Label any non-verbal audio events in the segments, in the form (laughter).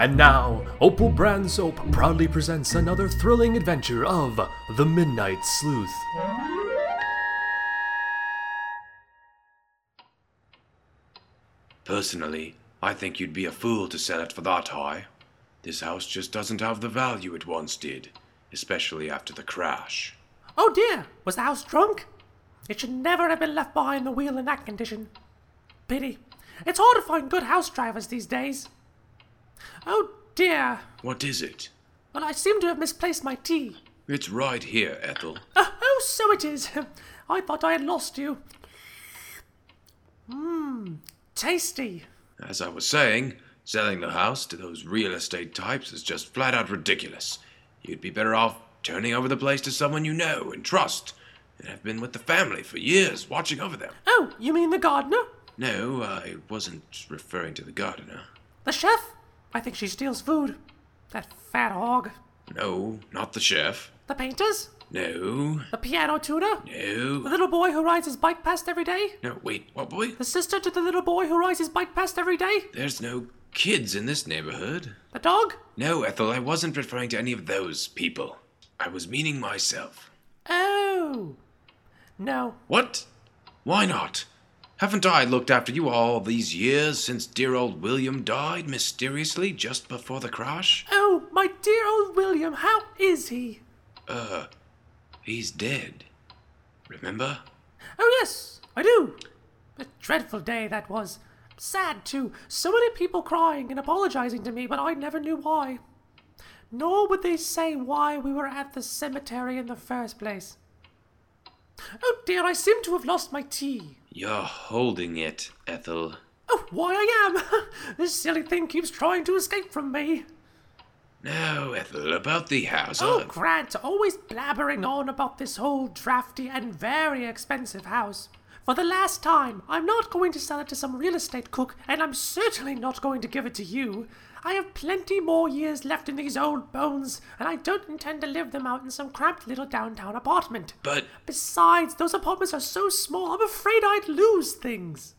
And now, Opal Brand Soap proudly presents another thrilling adventure of The Midnight Sleuth. Personally, I think you'd be a fool to sell it for that high. This house just doesn't have the value it once did, especially after the crash. Oh dear, was the house drunk? It should never have been left behind the wheel in that condition. Pity. It's hard to find good house drivers these days. Oh dear. What is it? Well, I seem to have misplaced my tea. It's right here, Ethel. Uh, oh, so it is. (laughs) I thought I had lost you. Mmm, tasty. As I was saying, selling the house to those real estate types is just flat out ridiculous. You'd be better off turning over the place to someone you know and trust, and have been with the family for years, watching over them. Oh, you mean the gardener? No, I wasn't referring to the gardener. The chef? I think she steals food. That fat hog. No, not the chef. The painters? No, The piano tuner? No. The little boy who rides his bike past every day? no, wait, what boy? The sister to the little boy who rides his bike past every day? There's no kids in this neighborhood. The dog? No, Ethel, I wasn't referring to any of those people. I was meaning myself. Oh. No. What? Why not? Haven't I looked after you all these years since dear old William died mysteriously just before the crash? Oh, my dear old William, how is he? Uh, he's dead. Remember? Oh, yes, I do. A dreadful day that was. Sad, too. So many people crying and apologizing to me, but I never knew why. Nor would they say why we were at the cemetery in the first place. Oh dear, I seem to have lost my tea. You're holding it, Ethel. Oh, why I am! (laughs) this silly thing keeps trying to escape from me. No, Ethel, about the house. Oh, Grant, always blabbering on about this whole drafty and very expensive house. For the last time, I'm not going to sell it to some real estate cook, and I'm certainly not going to give it to you. I have plenty more years left in these old bones, and I don't intend to live them out in some cramped little downtown apartment. but Besides, those apartments are so small, I'm afraid I'd lose things.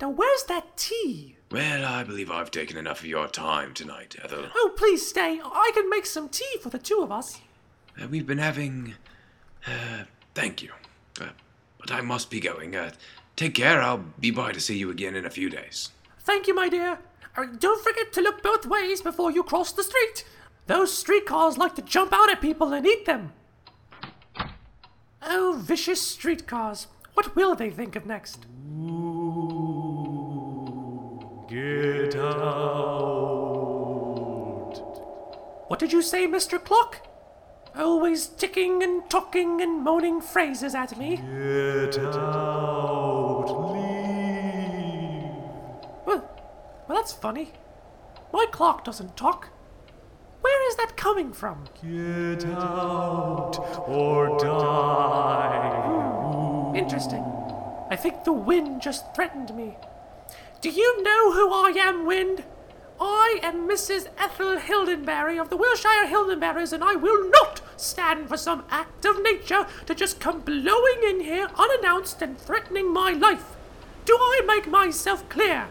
Now, where's that tea? well, I believe I've taken enough of your time tonight, Ethel. Oh, please stay. I can make some tea for the two of us. Uh, we've been having. Uh, thank you. Uh, but I must be going. Uh, take care. I'll be by to see you again in a few days. Thank you, my dear. Uh, Don't forget to look both ways before you cross the street. Those streetcars like to jump out at people and eat them. Oh, vicious streetcars. What will they think of next? Ooh, Get out. What did you say, Mr. Clock? Always ticking and talking and moaning phrases at me. Get out. That's funny. My clock doesn't talk. Where is that coming from? Get out or die. Hmm. Interesting. I think the wind just threatened me. Do you know who I am, Wind? I am Mrs. Ethel Hildenberry of the Wilshire Hildenberries, and I will not stand for some act of nature to just come blowing in here unannounced and threatening my life. Do I make myself clear?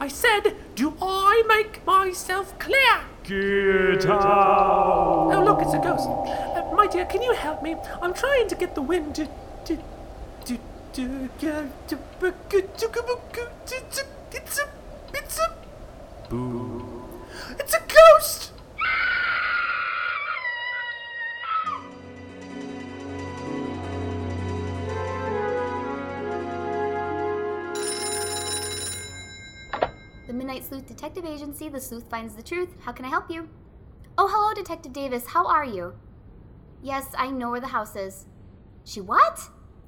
I said, do I make myself clear? Get out. Oh, look, it's a ghost. Uh, my dear, can you help me? I'm trying to get the wind to. to. to. to. get to. to. to. to. It's a. It's a. Boo. It's Agency, the sleuth finds the truth. How can I help you? Oh, hello, Detective Davis. How are you? Yes, I know where the house is. She what?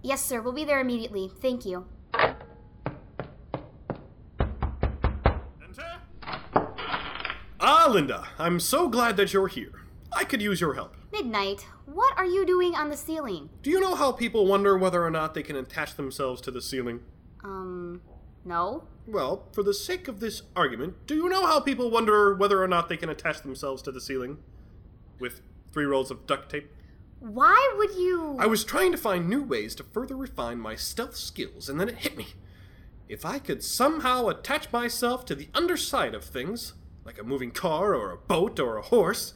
Yes, sir. We'll be there immediately. Thank you. Enter. Ah, Linda, I'm so glad that you're here. I could use your help. Midnight, what are you doing on the ceiling? Do you know how people wonder whether or not they can attach themselves to the ceiling? Um, no? Well, for the sake of this argument, do you know how people wonder whether or not they can attach themselves to the ceiling? With three rolls of duct tape? Why would you. I was trying to find new ways to further refine my stealth skills, and then it hit me. if I could somehow attach myself to the underside of things, like a moving car or a boat or a horse,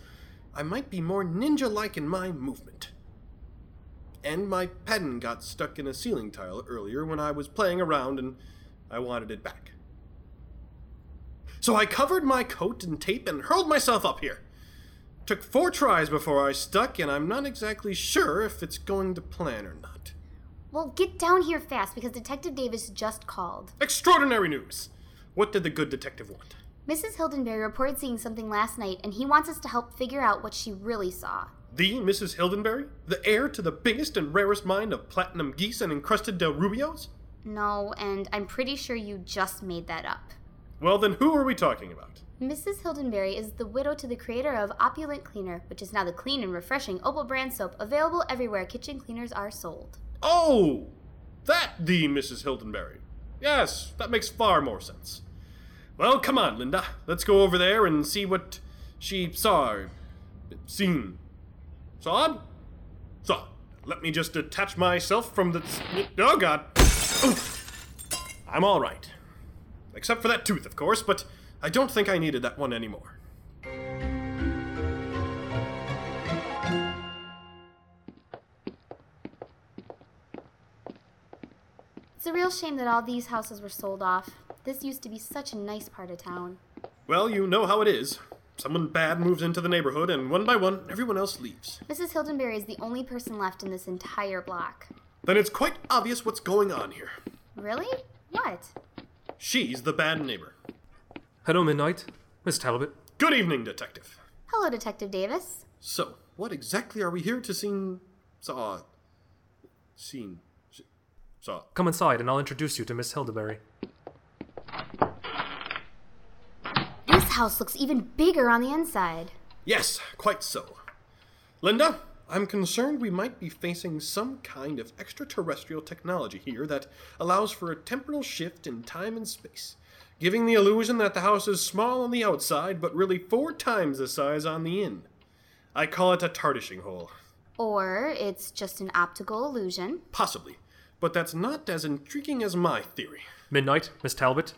I might be more ninja like in my movement. And my pen got stuck in a ceiling tile earlier when I was playing around and I wanted it back. So I covered my coat in tape and hurled myself up here. Took four tries before I stuck, and I'm not exactly sure if it's going to plan or not. Well, get down here fast because Detective Davis just called. Extraordinary news! What did the good detective want? Mrs. Hildenberry reported seeing something last night, and he wants us to help figure out what she really saw. The Mrs. Hildenberry? The heir to the biggest and rarest mine of platinum geese and encrusted Del Rubios? No, and I'm pretty sure you just made that up. Well, then who are we talking about? Mrs. Hildenberry is the widow to the creator of Opulent Cleaner, which is now the clean and refreshing Opal brand soap available everywhere kitchen cleaners are sold. Oh! That the Mrs. Hildenberry. Yes, that makes far more sense. Well, come on, Linda. Let's go over there and see what she saw. Seen. Saw? Saw. Let me just detach myself from the. Oh, God. I'm all right. Except for that tooth, of course, but I don't think I needed that one anymore. It's a real shame that all these houses were sold off. This used to be such a nice part of town. Well, you know how it is. Someone bad moves into the neighborhood, and one by one, everyone else leaves. Mrs. Hildenberry is the only person left in this entire block. Then it's quite obvious what's going on here. Really? What? She's the bad neighbor. Hello, Midnight. Miss Talbot. Good evening, Detective. Hello, Detective Davis. So, what exactly are we here to see? Saw. Seen. Saw. Come inside and I'll introduce you to Miss Hildenberry. This house looks even bigger on the inside. Yes, quite so. Linda, I'm concerned we might be facing some kind of extraterrestrial technology here that allows for a temporal shift in time and space, giving the illusion that the house is small on the outside but really four times the size on the in. I call it a tardishing hole. Or it's just an optical illusion. Possibly, but that's not as intriguing as my theory. Midnight, Miss Talbot.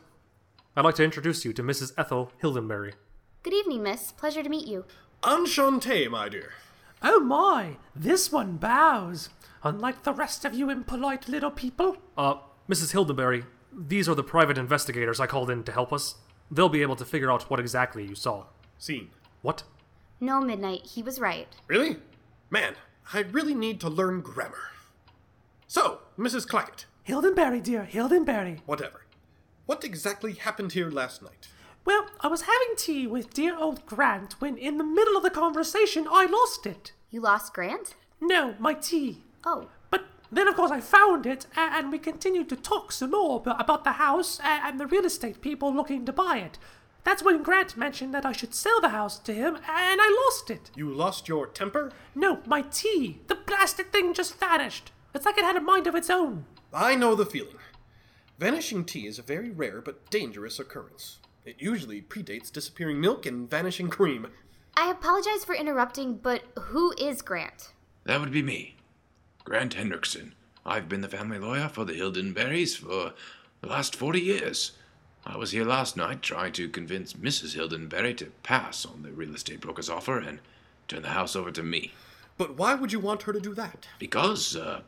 I'd like to introduce you to Mrs. Ethel Hildenberry. Good evening, miss. Pleasure to meet you. Enchanté, my dear. Oh my, this one bows. Unlike the rest of you impolite little people. Uh, Mrs. Hildenberry, these are the private investigators I called in to help us. They'll be able to figure out what exactly you saw. Scene. What? No, Midnight, he was right. Really? Man, I really need to learn grammar. So, Mrs. Clackett, Hildenberry, dear, Hildenberry. whatever. What exactly happened here last night? Well, I was having tea with dear old Grant when, in the middle of the conversation, I lost it. You lost Grant? No, my tea. Oh, But then, of course, I found it, and we continued to talk some more about the house and the real estate people looking to buy it. That's when Grant mentioned that I should sell the house to him, and I lost it. You lost your temper? No, my tea. The blasted thing just vanished. It's like it had a mind of its own. I know the feeling. Vanishing tea is a very rare but dangerous occurrence. It usually predates disappearing milk and vanishing cream. I apologize for interrupting, but who is Grant? That would be me, Grant Hendrickson. I've been the family lawyer for the Hildenberrys for the last 40 years. I was here last night trying to convince Mrs. Hildenberry to pass on the real estate broker's offer and turn the house over to me. But why would you want her to do that? Because, uh,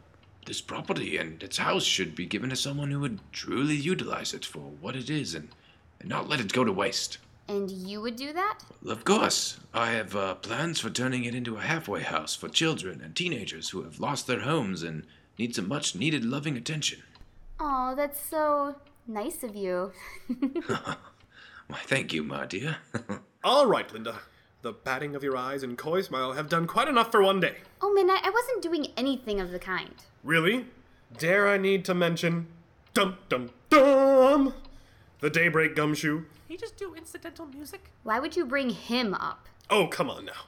this property and its house should be given to someone who would truly utilize it for what it is and, and not let it go to waste. And you would do that? Of course, I have uh, plans for turning it into a halfway house for children and teenagers who have lost their homes and need some much needed loving attention. Oh, that's so nice of you. (laughs) Why, thank you, my dear. (laughs) All right, Linda. The batting of your eyes and coy smile have done quite enough for one day. oh, Midnight, I wasn't doing anything of the kind. Really? Dare I need to mention? Dum dum dum! The Daybreak Gumshoe. He just do incidental music? Why would you bring him up? Oh, come on now.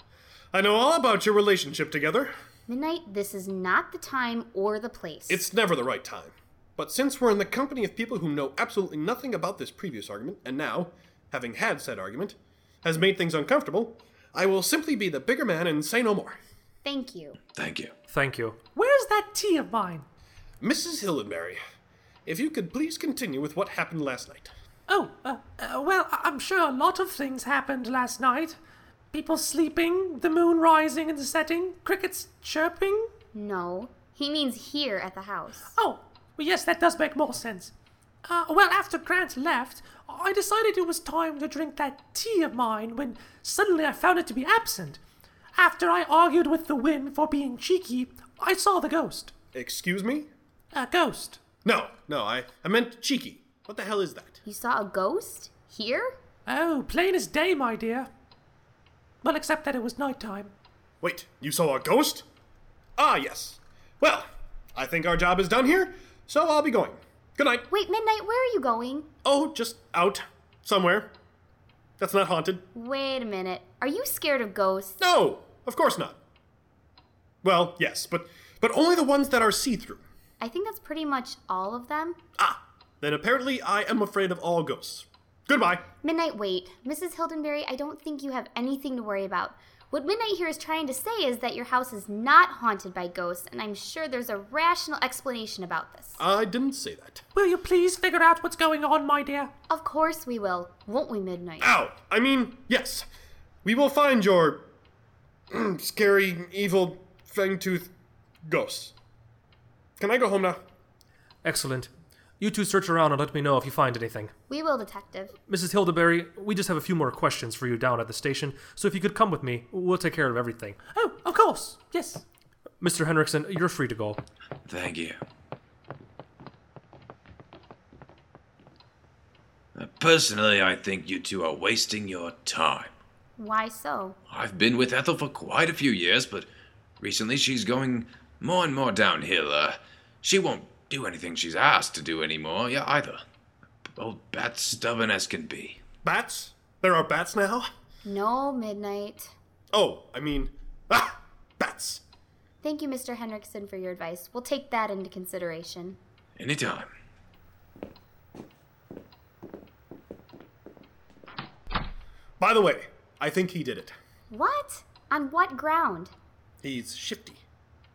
I know all about your relationship together. Midnight, this is not the time or the place. It's never the right time. But since we're in the company of people who know absolutely nothing about this previous argument, and now, having had said argument, has made things uncomfortable, I will simply be the bigger man and say no more. Thank you. thank you. Thank you. Where's that tea of mine? Mrs. Hildenberry, if you could please continue with what happened last night. Oh, uh, uh, well, I- I'm sure a lot of things happened last night. People sleeping, the moon rising and setting, crickets chirping. No, he means here at the house. Oh, well, yes, that does make more sense. Uh, well, after Grant left, I decided it was time to drink that tea of mine when suddenly I found it to be absent. After I argued with the wind for being cheeky, I saw the ghost. Excuse me? A ghost. No, no, I, I meant cheeky. What the hell is that? You saw a ghost? Here? Oh, plain as day, my dear. Well, except that it was nighttime. Wait, you saw a ghost? Ah, yes. Well, I think our job is done here, so I'll be going. Good night. Wait, Midnight, where are you going? Oh, just out. Somewhere. That's not haunted. Wait a minute. Are you scared of ghosts? No, of course not. Well, yes, but but only the ones that are see-through. I think that's pretty much all of them. Ah, then apparently I am afraid of all ghosts. Goodbye. Midnight, wait. Mrs. Hildenberry, I don't think you have anything to worry about. What Midnight here is trying to say is that your house is not haunted by ghosts, and I'm sure there's a rational explanation about this. I didn't say that. Will you please figure out what's going on, my dear? Of course we will, won't we, Midnight? Ow! I mean, yes. We will find your (clears throat) scary, evil, fangtooth ghosts. Can I go home now? Excellent. You two search around and let me know if you find anything. We will, Detective. Mrs. Hildenberry, we just have a few more questions for you down at the station, so if you could come with me, we'll take care of everything. Oh, of course. Yes. Mr. Henriksen, you're free to go. Thank you. Uh, Personally, I think you two are wasting your time. Why so? I've been with Ethel for quite a few years, but recently she's going more and more downhill. Uh, she won't do anything she's asked to do anymore, yeah, either. Old bat's stubborn as can be. Bats? There are bats now? No, Midnight. Oh, I mean, ah, bats. Thank you, Mr. Henriksen, for your advice. We'll take that into consideration. Anytime. By the way, I think he did it. What? On what ground? He's shifty.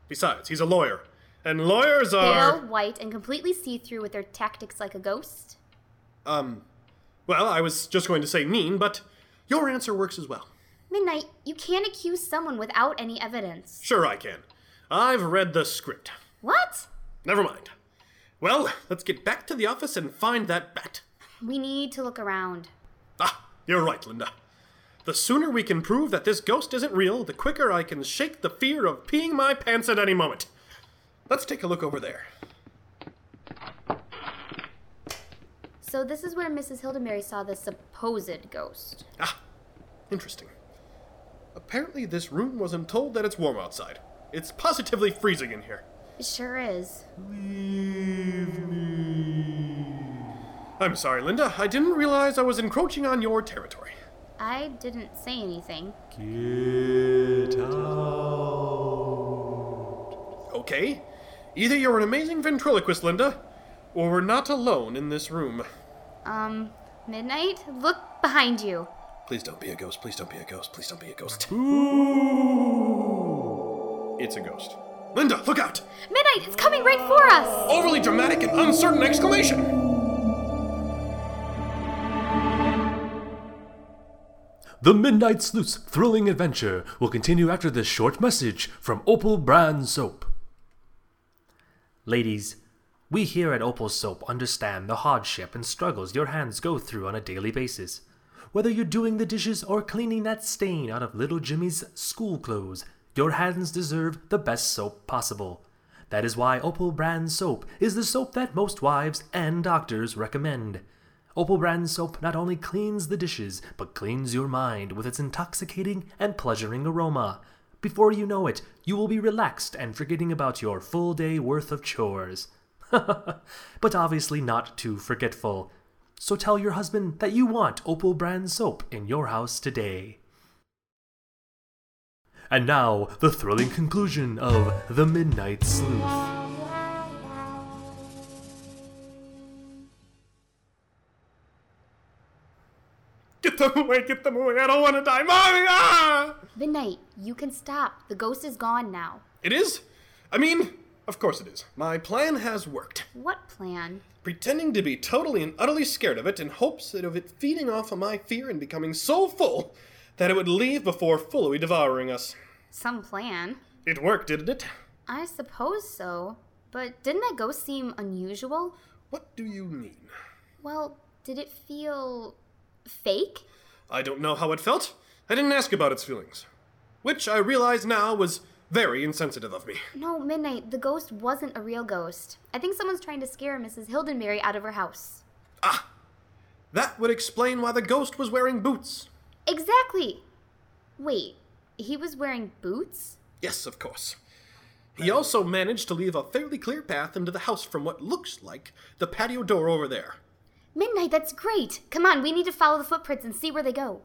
Besides, he's a lawyer, and lawyers are. Pale, white, and completely see through with their tactics like a ghost? Um, well, I was just going to say mean, but your answer works as well. Midnight, you can't accuse someone without any evidence. Sure, I can. I've read the script. What? Never mind. Well, let's get back to the office and find that bat. We need to look around. Ah, you're right, Linda. The sooner we can prove that this ghost isn't real, the quicker I can shake the fear of peeing my pants at any moment. Let's take a look over there. So, this is where Mrs. Hildenberry saw the supposed ghost. Ah, interesting. Apparently, this room wasn't told that it's warm outside. It's positively freezing in here. It sure is. Leave me. I'm sorry, Linda. I didn't realize I was encroaching on your territory. I didn't say anything. Get out. Okay. Either you're an amazing ventriloquist, Linda, or we're not alone in this room. Um, Midnight? Look behind you. Please don't be a ghost. Please don't be a ghost. Please don't be a ghost. It's a ghost. Linda, look out! Midnight, it's coming right for us! Overly dramatic and uncertain exclamation! The Midnight Sleuth's thrilling adventure will continue after this short message from Opal Brand Soap. Ladies, we here at Opal Soap understand the hardship and struggles your hands go through on a daily basis. Whether you're doing the dishes or cleaning that stain out of little Jimmy's school clothes, your hands deserve the best soap possible. That is why Opal Brand Soap is the soap that most wives and doctors recommend. Opal Brand Soap not only cleans the dishes, but cleans your mind with its intoxicating and pleasuring aroma. Before you know it, you will be relaxed and forgetting about your full day worth of chores. (laughs) but obviously not too forgetful. So tell your husband that you want Opal Brand Soap in your house today. And now, the thrilling conclusion of The Midnight Sleuth. Get them away, (laughs) get them away. I don't want to die. Mommy! Ah! Midnight, you can stop. The ghost is gone now. It is? I mean, Of course it is. My plan has worked. What plan? Pretending to be totally and utterly scared of it in hopes that of it feeding off of my fear and becoming so full that it would leave before fully devouring us. Some plan. It worked, didn't it? I suppose so. But didn't that ghost seem unusual? What do you mean? Well, did it feel fake? I don't know how it felt. I didn't ask about its feelings. Which I realize now was very insensitive of me. No, Midnight, the ghost wasn't a real ghost. I think someone's trying to scare Mrs. Hildenberry out of her house. Ah! That would explain why the ghost was wearing boots. Exactly! Wait, he was wearing boots? Yes, of course. He also managed to leave a fairly clear path into the house from what looks like the patio door over there. Midnight, that's great! Come on, we need to follow the footprints and see where they go.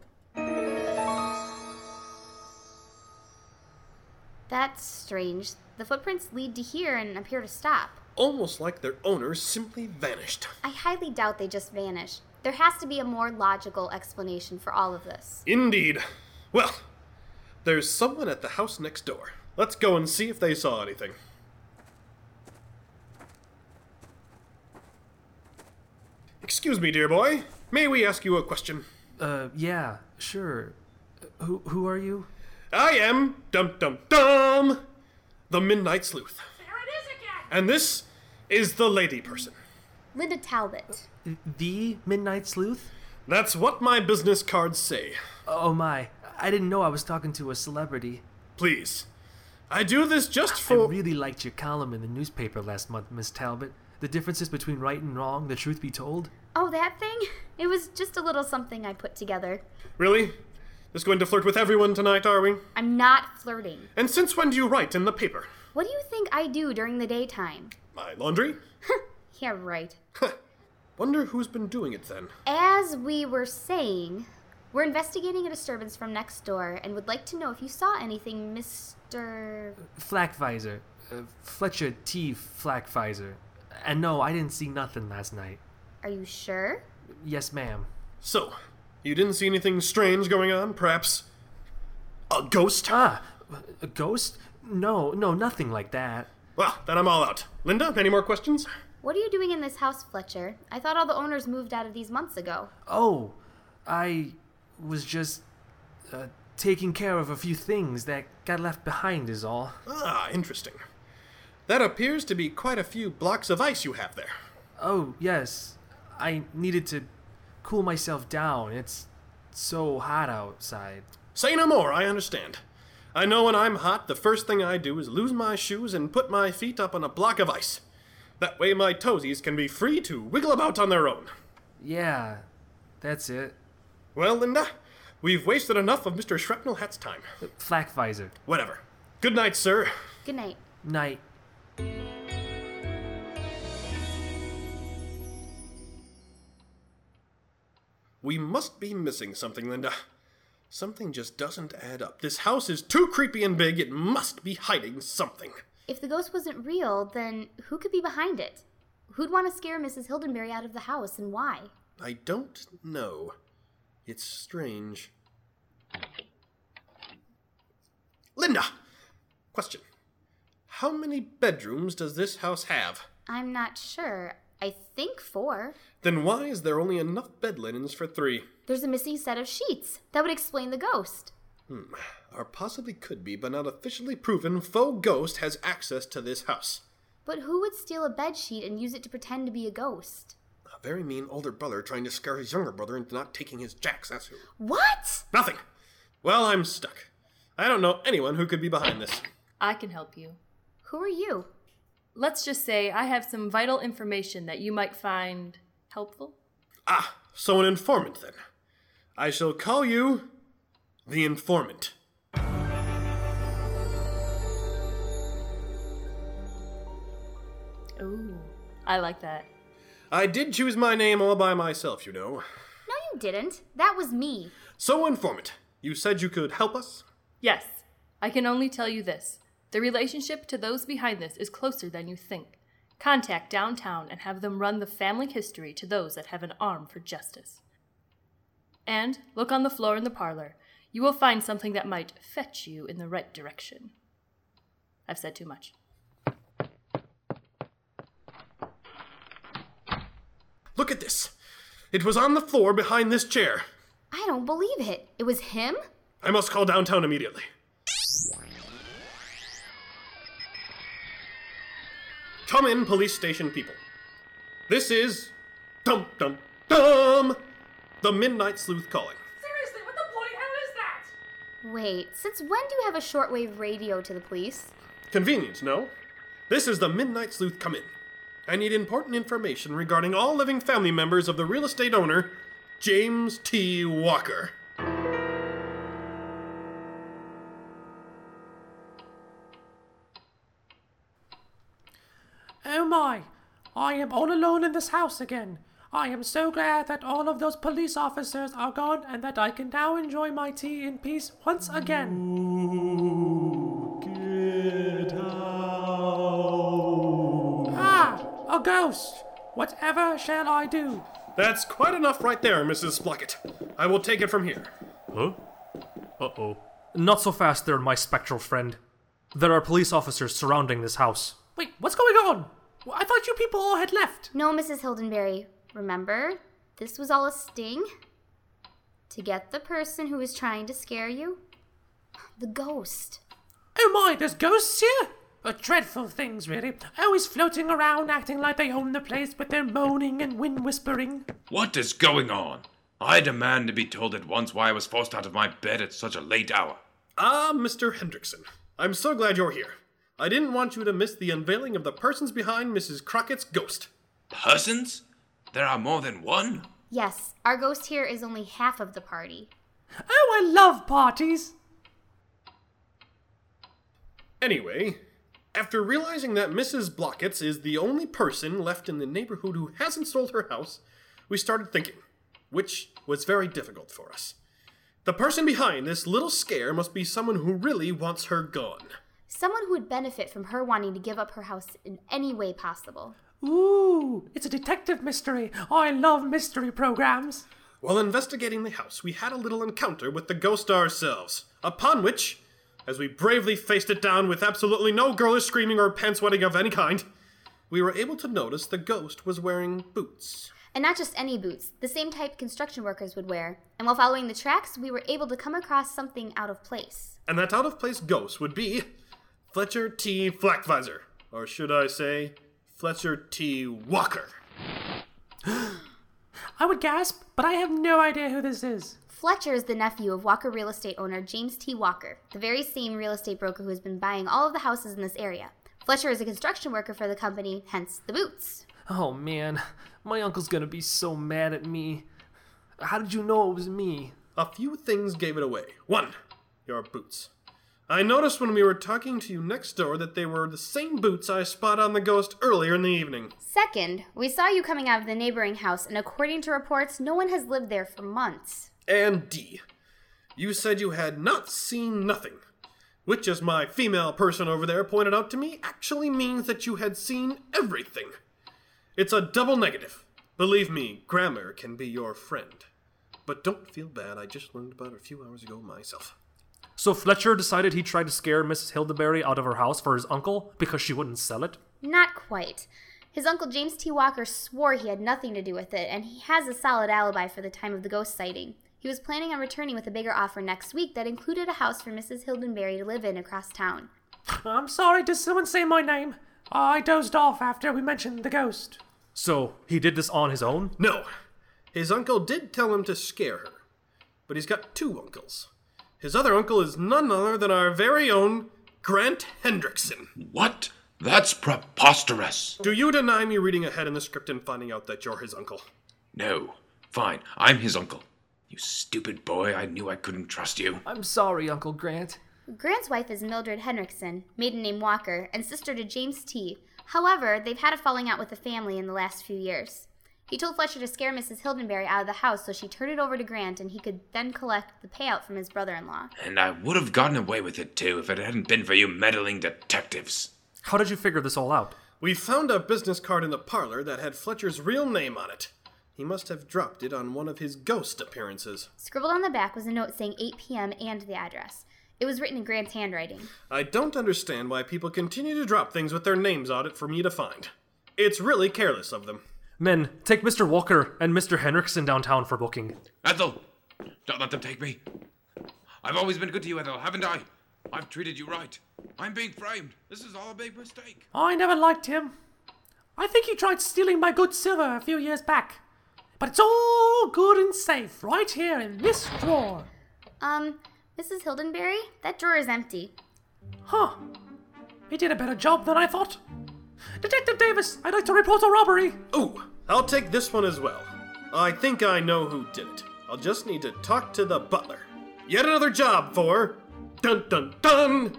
That's strange. The footprints lead to here and appear to stop. Almost like their owners simply vanished. I highly doubt they just vanished. There has to be a more logical explanation for all of this. Indeed. Well, there's someone at the house next door. Let's go and see if they saw anything. Excuse me, dear boy. May we ask you a question? Uh, yeah, sure. Uh, Who, who are you? I am dum dum dum the Midnight Sleuth. There it is again! And this is the lady person. Linda Talbot. The Midnight Sleuth? That's what my business cards say. Oh my, I didn't know I was talking to a celebrity. Please. I do this just for. I really liked your column in the newspaper last month, Miss Talbot. The differences between right and wrong, the truth be told. Oh, that thing? It was just a little something I put together. Really? Just going to flirt with everyone tonight, are we? I'm not flirting. And since when do you write in the paper? What do you think I do during the daytime? My laundry? Yeah, right. Wonder who's been doing it then. As we were saying, we're investigating a disturbance from next door and would like to know if you saw anything, Mr. Flackvisor. Uh, Fletcher T. Flackvisor. And no, I didn't see nothing last night. Are you sure? Yes, ma'am. So, you didn't see anything strange going on? Perhaps a ghost? Ah, a ghost? No, no, nothing like that. Well, then I'm all out. Linda, any more questions? What are you doing in this house, Fletcher? I thought all the owners moved out of these months ago. Oh, I was just uh, taking care of a few things that got left behind, is all. Ah, interesting. That appears to be quite a few blocks of ice you have there. Oh, yes. I needed to cool myself down. It's so hot outside. Say no more, I understand. I know when I'm hot, the first thing I do is lose my shoes and put my feet up on a block of ice. That way my toesies can be free to wiggle about on their own. Yeah, that's it. Well, Linda, we've wasted enough of Mr. Shrapnel Hat's time. Flackvisor. Whatever. Good night, sir. Good night. Night. We must be missing something, Linda. Something just doesn't add up. This house is too creepy and big. It must be hiding something. If the ghost wasn't real, then who could be behind it? Who'd want to scare Mrs. Hildenberry out of the house and why? I don't know. It's strange. Linda! Question. How many bedrooms does this house have? I'm not sure. I think four. Then why is there only enough bed linens for three? There's a missing set of sheets. That would explain the ghost. Hmm. Or possibly could be, but not officially proven, faux ghost has access to this house. But who would steal a bed sheet and use it to pretend to be a ghost? A very mean older brother trying to scare his younger brother into not taking his jacks, that's who. What? Nothing! Well, I'm stuck. I don't know anyone who could be behind this. I can help you. Who are you? Let's just say I have some vital information that you might find helpful. Ah, so an informant then. I shall call you the informant. Ooh, I like that. I did choose my name all by myself, you know. No, you didn't. That was me. So, informant, you said you could help us? Yes, I can only tell you this. The relationship to those behind this is closer than you think. Contact downtown and have them run the family history to those that have an arm for justice. And look on the floor in the parlor. You will find something that might fetch you in the right direction. I've said too much. Look at this. It was on the floor behind this chair. I don't believe it. It was him? I must call downtown immediately. Come in, police station people. This is. Dum dum dum! The Midnight Sleuth calling. Seriously, what the bloody hell is that? Wait, since when do you have a shortwave radio to the police? Convenient, no? This is the Midnight Sleuth come in. I need important information regarding all living family members of the real estate owner, James T. Walker. I am all alone in this house again. I am so glad that all of those police officers are gone and that I can now enjoy my tea in peace once again. Get out! Ah, a ghost. Whatever shall I do? That's quite enough right there, Mrs. Sprocket. I will take it from here. Huh? Uh oh. Not so fast there, my spectral friend. There are police officers surrounding this house. Wait, what's going on? Well, I thought you people all had left. No, Mrs. Hildenberry. Remember, this was all a sting? To get the person who was trying to scare you? The ghost. Oh my, there's ghosts here? Uh, dreadful things, really. Always floating around, acting like they own the place with their moaning and wind whispering. What is going on? I demand to be told at once why I was forced out of my bed at such a late hour. Ah, Mr. Hendrickson. I'm so glad you're here. I didn't want you to miss the unveiling of the persons behind Mrs. Crockett's ghost. Persons? There are more than one? Yes, our ghost here is only half of the party. Oh, I love parties. Anyway, after realizing that Mrs. Blockett's is the only person left in the neighborhood who hasn't sold her house, we started thinking, which was very difficult for us. The person behind this little scare must be someone who really wants her gone. Someone who would benefit from her wanting to give up her house in any way possible. Ooh, it's a detective mystery. I love mystery programs. While investigating the house, we had a little encounter with the ghost ourselves, upon which, as we bravely faced it down with absolutely no girlish screaming or pants wetting of any kind, we were able to notice the ghost was wearing boots. And not just any boots, the same type construction workers would wear. And while following the tracks, we were able to come across something out of place. And that out of place ghost would be Fletcher T. Flackvisor, or should I say, Fletcher T. Walker. (gasps) I would gasp, but I have no idea who this is. Fletcher is the nephew of Walker real estate owner James T. Walker, the very same real estate broker who has been buying all of the houses in this area. Fletcher is a construction worker for the company, hence the boots. Oh man, my uncle's gonna be so mad at me. How did you know it was me? A few things gave it away. One, your boots. I noticed when we were talking to you next door that they were the same boots I spotted on the ghost earlier in the evening. Second, we saw you coming out of the neighboring house, and according to reports, no one has lived there for months. And D, you said you had not seen nothing, which, as my female person over there pointed out to me, actually means that you had seen everything. It's a double negative. Believe me, grammar can be your friend. But don't feel bad, I just learned about it a few hours ago myself. So Fletcher decided he tried to scare Mrs. Hildenberry out of her house for his uncle because she wouldn't sell it? Not quite. His uncle James T. Walker swore he had nothing to do with it, and he has a solid alibi for the time of the ghost sighting. He was planning on returning with a bigger offer next week that included a house for Mrs. Hildenberry to live in across town. (laughs) I'm sorry, did someone say my name? I dozed off after we mentioned the ghost. So he did this on his own? No, his uncle did tell him to scare her, but he's got two uncles. His other uncle is none other than our very own Grant Hendrickson. What? That's preposterous. Do you deny me reading ahead in the script and finding out that you're his uncle? No. Fine, I'm his uncle. You stupid boy, I knew I couldn't trust you. I'm sorry, Uncle Grant. Grant's wife is Mildred Hendrickson, maiden name Walker, and sister to James T. However, they've had a falling out with the family in the last few years. He told Fletcher to scare Mrs. Hildenberry out of the house so she turned it over to Grant and he could then collect the payout from his brother in law. And I would have gotten away with it too if it hadn't been for you meddling detectives. How did you figure this all out? We found a business card in the parlor that had Fletcher's real name on it. He must have dropped it on one of his ghost appearances. Scribbled on the back was a note saying 8 p.m. and the address. It was written in Grant's handwriting. I don't understand why people continue to drop things with their names on it for me to find. It's really careless of them. Men, take Mr. Walker and Mr. Henriksen downtown for booking. Ethel! Don't let them take me. I've always been good to you, Ethel, haven't I? I've treated you right. I'm being framed. This is all a big mistake. I never liked him. I think he tried stealing my good silver a few years back. But it's all good and safe right here in this drawer. Um, Mrs. Hildenberry, that drawer is empty. Huh. He did a better job than I thought. Detective Davis, I'd like to report a robbery. Ooh, I'll take this one as well. I think I know who did it. I'll just need to talk to the butler. Yet another job for. Dun dun dun!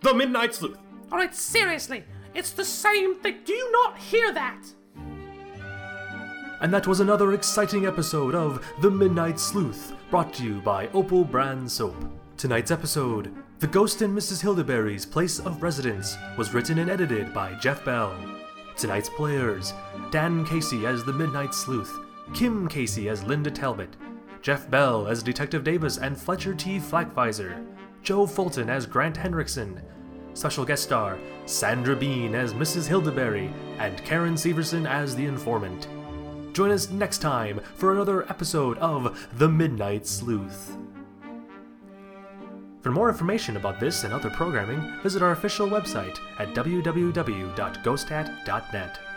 The Midnight Sleuth. All right, seriously, it's the same thing. Do you not hear that? And that was another exciting episode of The Midnight Sleuth, brought to you by Opal Brand Soap. Tonight's episode, The Ghost in Mrs. Hildenberry's Place of Residence, was written and edited by Jeff Bell. Tonight's players, Dan Casey as the Midnight Sleuth, Kim Casey as Linda Talbot, Jeff Bell as Detective Davis and Fletcher T. Flackvisor, Joe Fulton as Grant Henriksen, special guest star Sandra Bean as Mrs. Hildenberry, and Karen Severson as the informant. Join us next time for another episode of The Midnight Sleuth. For more information about this and other programming, visit our official website at www.ghostat.net.